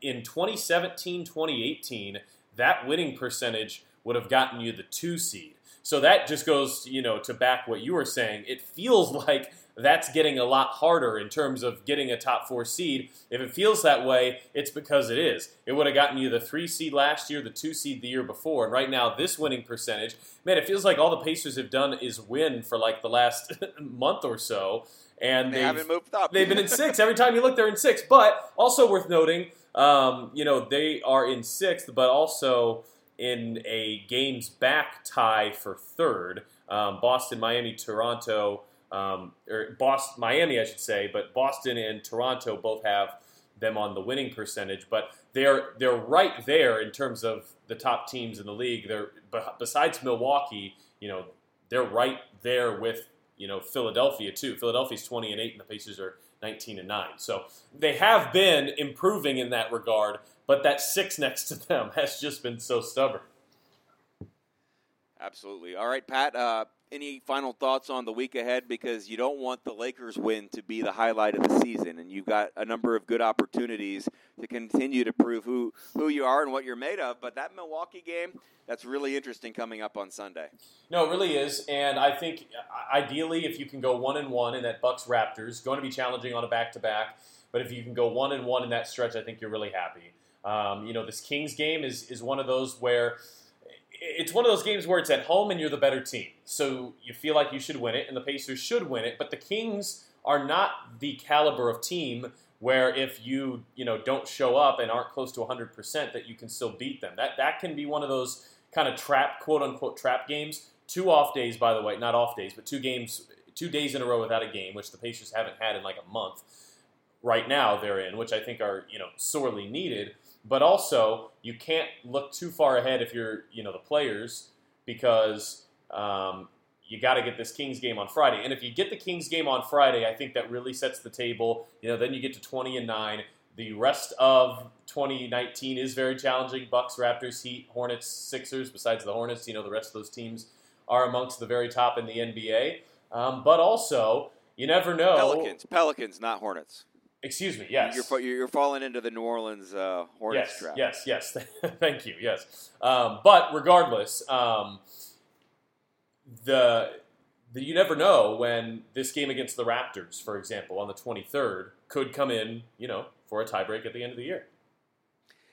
In 2017 2018, that winning percentage would have gotten you the two seed. So that just goes, you know, to back what you were saying. It feels *laughs* like that's getting a lot harder in terms of getting a top four seed. If it feels that way, it's because it is. It would have gotten you the three seed last year, the two seed the year before, and right now this winning percentage, man, it feels like all the Pacers have done is win for like the last *laughs* month or so, and they haven't moved up. they've been in six every time you look. They're in six, but also worth noting, um, you know, they are in sixth, but also in a games back tie for third. Um, Boston, Miami, Toronto um, or Boston, Miami, I should say, but Boston and Toronto both have them on the winning percentage. But they're they're right there in terms of the top teams in the league. They're besides Milwaukee, you know, they're right there with you know Philadelphia too. Philadelphia's twenty and eight, and the Pacers are nineteen and nine. So they have been improving in that regard. But that six *laughs* next to them has just been so stubborn. Absolutely. All right, Pat. Uh, any final thoughts on the week ahead? Because you don't want the Lakers win to be the highlight of the season, and you've got a number of good opportunities to continue to prove who who you are and what you're made of. But that Milwaukee game, that's really interesting coming up on Sunday. No, it really is, and I think uh, ideally, if you can go one and one in that Bucks Raptors, going to be challenging on a back to back. But if you can go one and one in that stretch, I think you're really happy. Um, you know, this Kings game is is one of those where it's one of those games where it's at home and you're the better team. So you feel like you should win it, and the Pacers should win it. But the Kings are not the caliber of team where if you you know don't show up and aren't close to 100% that you can still beat them. That that can be one of those kind of trap quote unquote trap games. Two off days, by the way, not off days, but two games, two days in a row without a game, which the Pacers haven't had in like a month. Right now they're in, which I think are you know sorely needed. But also, you can't look too far ahead if you're, you know, the players because um, you got to get this Kings game on Friday. And if you get the Kings game on Friday, I think that really sets the table. You know, then you get to 20 and 9. The rest of 2019 is very challenging. Bucks, Raptors, Heat, Hornets, Sixers. Besides the Hornets, you know, the rest of those teams are amongst the very top in the NBA. Um, but also, you never know. Pelicans, Pelicans, not Hornets. Excuse me. Yes, you're you're falling into the New Orleans uh, Hornets yes, trap. Yes, yes, *laughs* Thank you. Yes, um, but regardless, um, the, the you never know when this game against the Raptors, for example, on the 23rd, could come in. You know, for a tiebreak at the end of the year.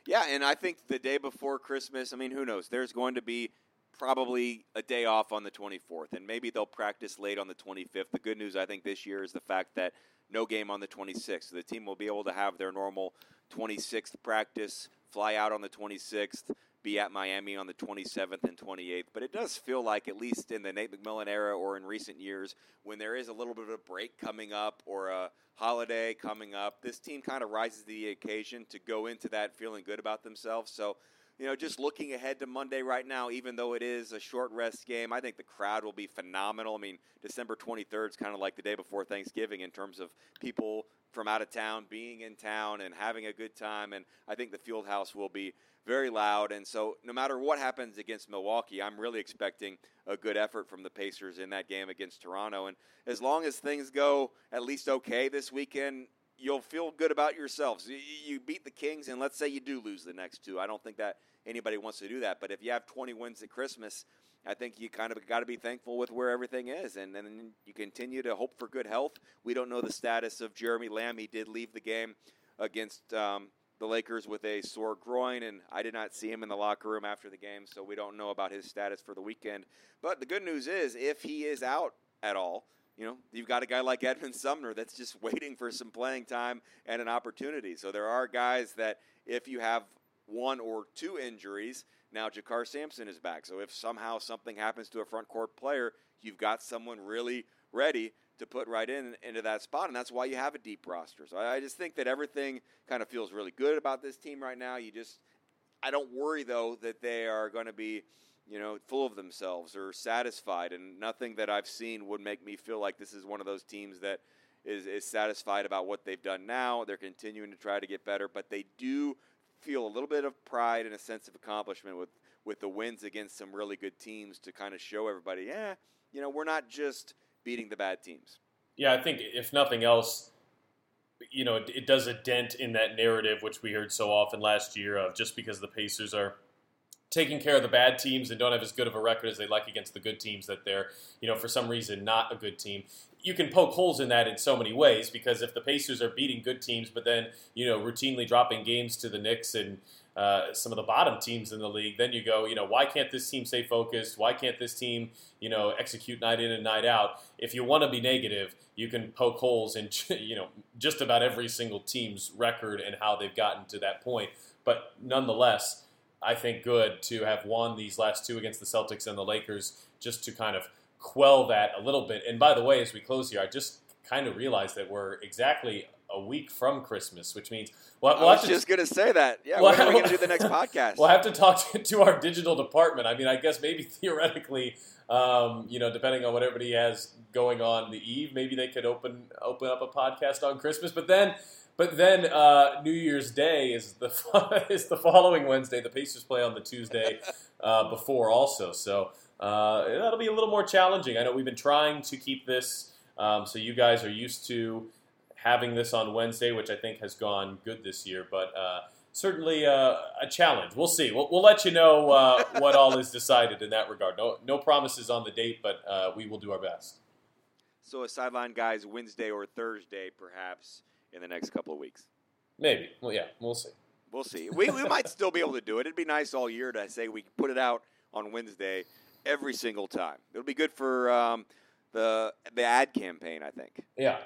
Yeah, and I think the day before Christmas. I mean, who knows? There's going to be probably a day off on the 24th, and maybe they'll practice late on the 25th. The good news, I think, this year is the fact that no game on the 26th. So the team will be able to have their normal 26th practice, fly out on the 26th, be at Miami on the 27th and 28th. But it does feel like, at least in the Nate McMillan era or in recent years, when there is a little bit of a break coming up or a holiday coming up, this team kind of rises to the occasion to go into that feeling good about themselves. So you know, just looking ahead to Monday right now, even though it is a short rest game, I think the crowd will be phenomenal. I mean, December 23rd is kind of like the day before Thanksgiving in terms of people from out of town being in town and having a good time. And I think the field house will be very loud. And so, no matter what happens against Milwaukee, I'm really expecting a good effort from the Pacers in that game against Toronto. And as long as things go at least okay this weekend, you'll feel good about yourselves. You beat the Kings, and let's say you do lose the next two. I don't think that anybody wants to do that. But if you have 20 wins at Christmas, I think you kind of got to be thankful with where everything is, and then you continue to hope for good health. We don't know the status of Jeremy Lamb. He did leave the game against um, the Lakers with a sore groin, and I did not see him in the locker room after the game, so we don't know about his status for the weekend. But the good news is, if he is out at all, you know, you've got a guy like Edmond Sumner that's just *laughs* waiting for some playing time and an opportunity. So there are guys that if you have one or two injuries. Now JaKarr Sampson is back. So if somehow something happens to a front court player, you've got someone really ready to put right in into that spot, and that's why you have a deep roster. So I, I just think that everything kind of feels really good about this team right now. You just, I don't worry though that they are going to be, you know, full of themselves or satisfied, and nothing that I've seen would make me feel like this is one of those teams that is, is satisfied about what they've done now. They're continuing to try to get better, but they do feel a little bit of pride and a sense of accomplishment with, with the wins against some really good teams to kind of show everybody, yeah, you know, we're not just beating the bad teams. Yeah, I think if nothing else, you know, it, it does a dent in that narrative which we heard so often last year of just because the Pacers are taking care of the bad teams and don't have as good of a record as they like against the good teams that they're, you know, for some reason not a good team. You can poke holes in that in so many ways because if the Pacers are beating good teams, but then you know routinely dropping games to the Knicks and uh, some of the bottom teams in the league, then you go, you know, why can't this team stay focused? Why can't this team, you know, execute night in and night out? If you want to be negative, you can poke holes in, *laughs* you know, just about every single team's record and how they've gotten to that point. But nonetheless, I think good to have won these last two against the Celtics and the Lakers just to kind of quell that a little bit. And by the way, as we close here, I just kind of realized that we're exactly a week from Christmas, which means well, we'll I was just going to say that. Yeah, well, when are we going to do the next podcast? *laughs* We'll have to talk to, to, our digital department. I mean, I guess maybe *laughs* theoretically, um, you know, depending on what everybody has going on the eve, maybe they could open open up a podcast on Christmas. But then but then uh, New Year's Day is the *laughs* is the following Wednesday. The Pacers play on the Tuesday *laughs* uh, before also, so uh, that'll be a little more challenging. I know we've been trying to keep this um, so you guys are used to having this on Wednesday, which I think has gone good this year, but uh, certainly uh, a challenge. We'll see. We'll, we'll let you know uh, *laughs* what all is decided in that regard. No, no promises on the date, but we will do our best. So a sideline guys Wednesday or Thursday, perhaps in the next couple of weeks. Maybe. Well, yeah, we'll see. We'll see. We, we might still be able to do it. It'd be nice all year to say we put it out on Wednesday every single time. It'll be good for um, the the ad campaign, I think. Yeah,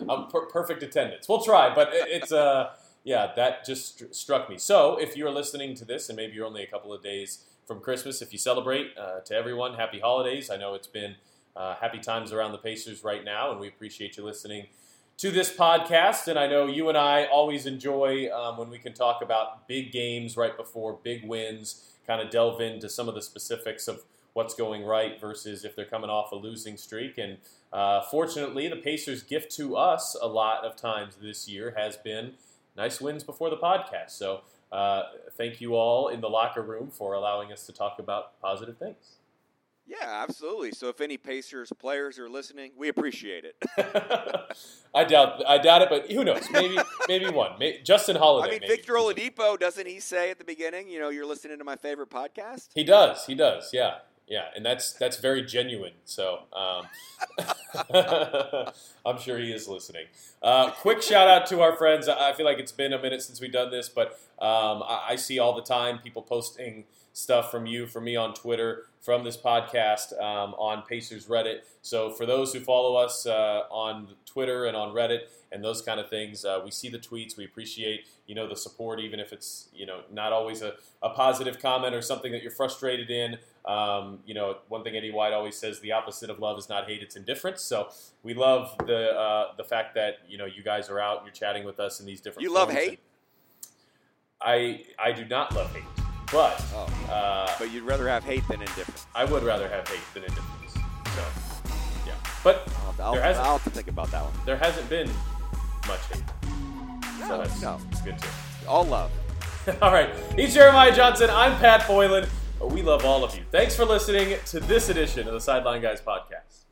*laughs* um, per- perfect attendance. We'll try, but it, it's uh, yeah, that just st- struck me. So if you're listening to this, and maybe you're only a couple of days from Christmas, if you celebrate, uh, to everyone, happy holidays. I know it's been uh, happy times around the Pacers right now, and we appreciate you listening to this podcast. And I know you and I always enjoy um, when we can talk about big games right before big wins, kind of delve into some of the specifics of what's going right versus if they're coming off a losing streak. And uh, fortunately, the Pacers' gift to us a lot of times this year has been nice wins before the podcast. So uh, thank you all in the locker room for allowing us to talk about positive things. Yeah, absolutely. So if any Pacers players are listening, we appreciate it. *laughs* I doubt I doubt it, but who knows? Maybe maybe one. Maybe, Justin Holiday. I mean, maybe. Victor Oladipo doesn't he say at the beginning? You know, you're listening to my favorite podcast. He does. He does. Yeah, yeah, and that's that's very genuine. So um, *laughs* I'm sure he is listening. Uh, quick shout out to our friends. I feel like it's been a minute since we've done this, but um, I, I see all the time people posting stuff from you, from me on Twitter, from this podcast um, on Pacers Reddit. So for those who follow us uh, on Twitter and on Reddit and those kind of things, uh, we see the tweets. We appreciate you know the support, even if it's you know not always a, a positive comment or something that you're frustrated in. Um, you know, one thing Eddie White always says: the opposite of love is not hate; it's indifference. So we love the uh, the fact that you know you guys are out, you're chatting with us in these different. You love hate. I I do not love hate. But oh. uh, but you'd rather have hate than indifference. I would rather have hate than indifference. So yeah, but I'll, I'll, I'll have to think about that one. There hasn't been much hate. No, so that's, no. that's good too. All love. *laughs* all right, he's Jeremiah Johnson. I'm Pat Boylan. We love all of you. Thanks for listening to this edition of the Sideline Guys podcast.